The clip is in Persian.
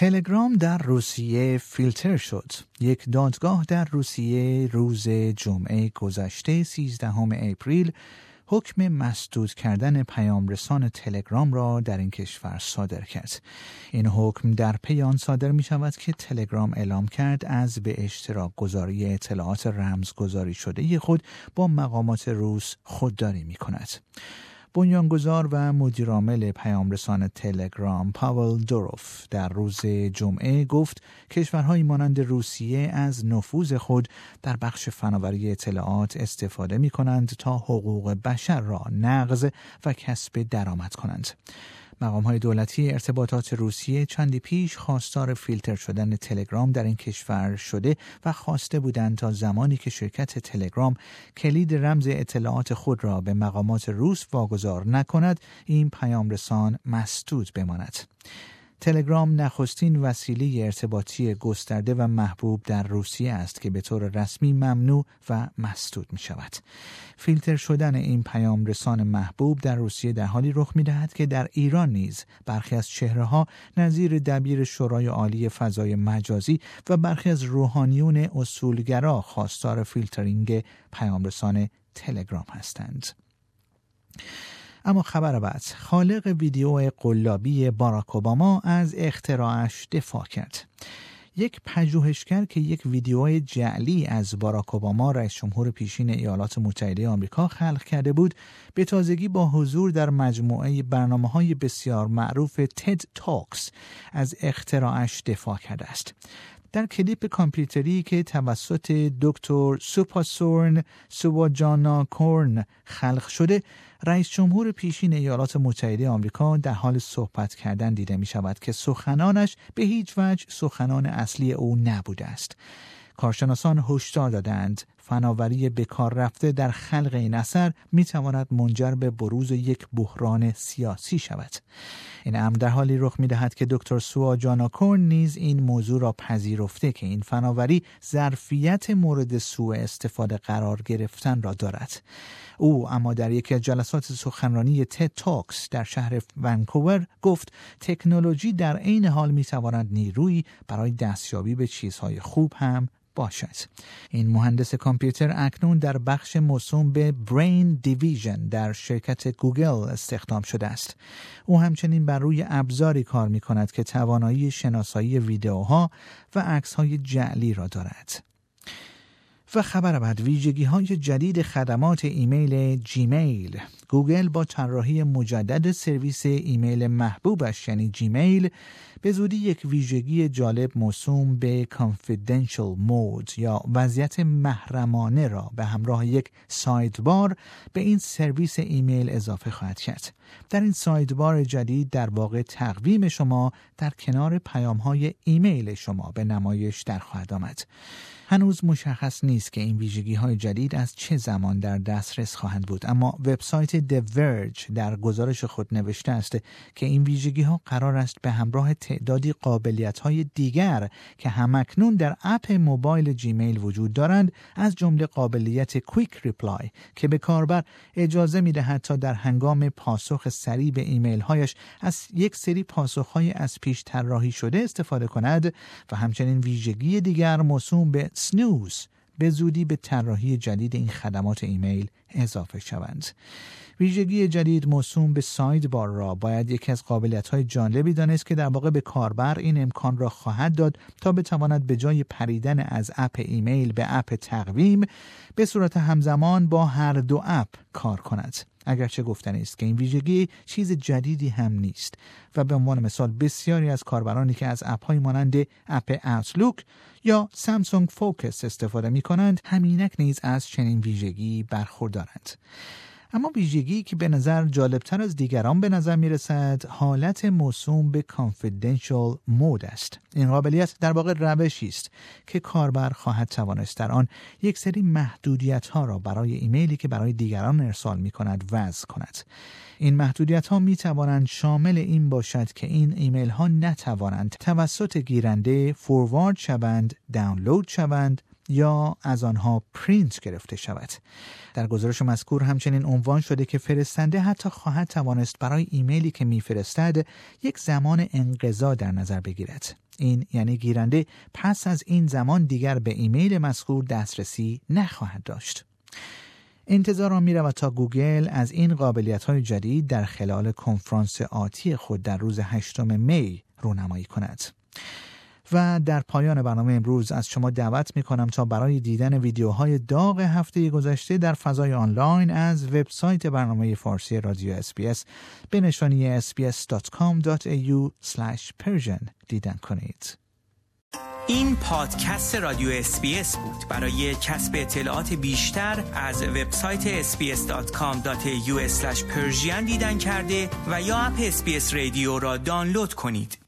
تلگرام در روسیه فیلتر شد. یک دادگاه در روسیه روز جمعه گذشته 13 اپریل حکم مسدود کردن پیامرسان تلگرام را در این کشور صادر کرد. این حکم در پی صادر می شود که تلگرام اعلام کرد از به اشتراک گذاری اطلاعات رمزگذاری شده خود با مقامات روس خودداری می کند. بنیانگذار و مدیرعامل پیامرسان تلگرام پاول دوروف در روز جمعه گفت کشورهایی مانند روسیه از نفوذ خود در بخش فناوری اطلاعات استفاده می کنند تا حقوق بشر را نقض و کسب درآمد کنند. مقام های دولتی ارتباطات روسیه چندی پیش خواستار فیلتر شدن تلگرام در این کشور شده و خواسته بودند تا زمانی که شرکت تلگرام کلید رمز اطلاعات خود را به مقامات روس واگذار نکند این پیام رسان مسدود بماند. تلگرام نخستین وسیله ارتباطی گسترده و محبوب در روسیه است که به طور رسمی ممنوع و مسدود می شود. فیلتر شدن این پیام رسان محبوب در روسیه در حالی رخ می دهد که در ایران نیز برخی از چهره ها نظیر دبیر شورای عالی فضای مجازی و برخی از روحانیون اصولگرا خواستار فیلترینگ پیام رسان تلگرام هستند. اما خبر بعد. خالق ویدیو قلابی باراک اوباما از اختراعش دفاع کرد. یک پژوهشگر که یک ویدیوهای جعلی از باراک اوباما رئیس جمهور پیشین ایالات متحده آمریکا خلق کرده بود به تازگی با حضور در مجموعه برنامه های بسیار معروف تد تاکس از اختراعش دفاع کرده است. در کلیپ کامپیوتری که توسط دکتر سوپاسورن سواجانا کورن خلق شده رئیس جمهور پیشین ایالات متحده آمریکا در حال صحبت کردن دیده می شود که سخنانش به هیچ وجه سخنان اصلی او نبوده است. کارشناسان هشدار دادند فناوری بکار رفته در خلق این اثر می تواند منجر به بروز یک بحران سیاسی شود. این امر در حالی رخ می دهد که دکتر سوا جاناکورن نیز این موضوع را پذیرفته که این فناوری ظرفیت مورد سوء استفاده قرار گرفتن را دارد. او اما در یکی از جلسات سخنرانی TED Talks در شهر ونکوور گفت تکنولوژی در عین حال می تواند نیرویی برای دستیابی به چیزهای خوب هم باشد این مهندس کامپیوتر اکنون در بخش موسوم به Brain Division در شرکت گوگل استخدام شده است. او همچنین بر روی ابزاری کار می کند که توانایی شناسایی ویدیوها و عکس های جعلی را دارد. و خبر بعد ویژگی های جدید خدمات ایمیل جیمیل گوگل با طراحی مجدد سرویس ایمیل محبوبش یعنی جیمیل به زودی یک ویژگی جالب موسوم به confidential mode یا وضعیت محرمانه را به همراه یک sidebar به این سرویس ایمیل اضافه خواهد کرد. در این sidebar جدید در واقع تقویم شما در کنار پیام های ایمیل شما به نمایش در خواهد آمد. هنوز مشخص نیست که این ویژگی های جدید از چه زمان در دسترس خواهند بود اما وبسایت Verge در گزارش خود نوشته است که این ویژگی ها قرار است به همراه تعدادی قابلیت های دیگر که هم‌اکنون در app موبایل جیمیل وجود دارند از جمله قابلیت quick reply که به کاربر اجازه می دهد تا در هنگام پاسخ سریع به ایمیل هایش از یک سری پاسخ های از پیش طراحی شده استفاده کند و همچنین ویژگی دیگر موسوم به Snooze به زودی به طراحی جدید این خدمات ایمیل اضافه شوند. ویژگی جدید موسوم به sidebar را باید یکی از قابلیت های جالبی دانست که در واقع به کاربر این امکان را خواهد داد تا بتواند به جای پریدن از اپ ایمیل به اپ تقویم به صورت همزمان با هر دو اپ کار کند. اگرچه گفتنی است که این ویژگی چیز جدیدی هم نیست و به عنوان مثال بسیاری از کاربرانی که از اپ های مانند اپ اوتلوک یا سامسونگ فوکس استفاده می کنند همینک نیز از چنین ویژگی برخوردارند. اما ویژگی که به نظر جالبتر از دیگران به نظر می رسد حالت موسوم به confidential مود است. این قابلیت در واقع روشی است که کاربر خواهد توانست در آن یک سری محدودیت ها را برای ایمیلی که برای دیگران ارسال می کند وضع کند. این محدودیت ها می توانند شامل این باشد که این ایمیل ها نتوانند توسط گیرنده فوروارد شوند، دانلود شوند یا از آنها پرینت گرفته شود. در گزارش مذکور همچنین عنوان شده که فرستنده حتی خواهد توانست برای ایمیلی که میفرستد یک زمان انقضا در نظر بگیرد. این یعنی گیرنده پس از این زمان دیگر به ایمیل مذکور دسترسی نخواهد داشت. انتظار می رود تا گوگل از این قابلیت های جدید در خلال کنفرانس آتی خود در روز هشتم می رونمایی کند. و در پایان برنامه امروز از شما دعوت می کنم تا برای دیدن ویدیوهای داغ هفته گذشته در فضای آنلاین از وبسایت برنامه فارسی رادیو SBS به نشانی sbs.com.au persian دیدن کنید. این پادکست رادیو SBS بود برای کسب اطلاعات بیشتر از وبسایت sbs.com.au persian دیدن کرده و یا اپ SBS Radio را دانلود کنید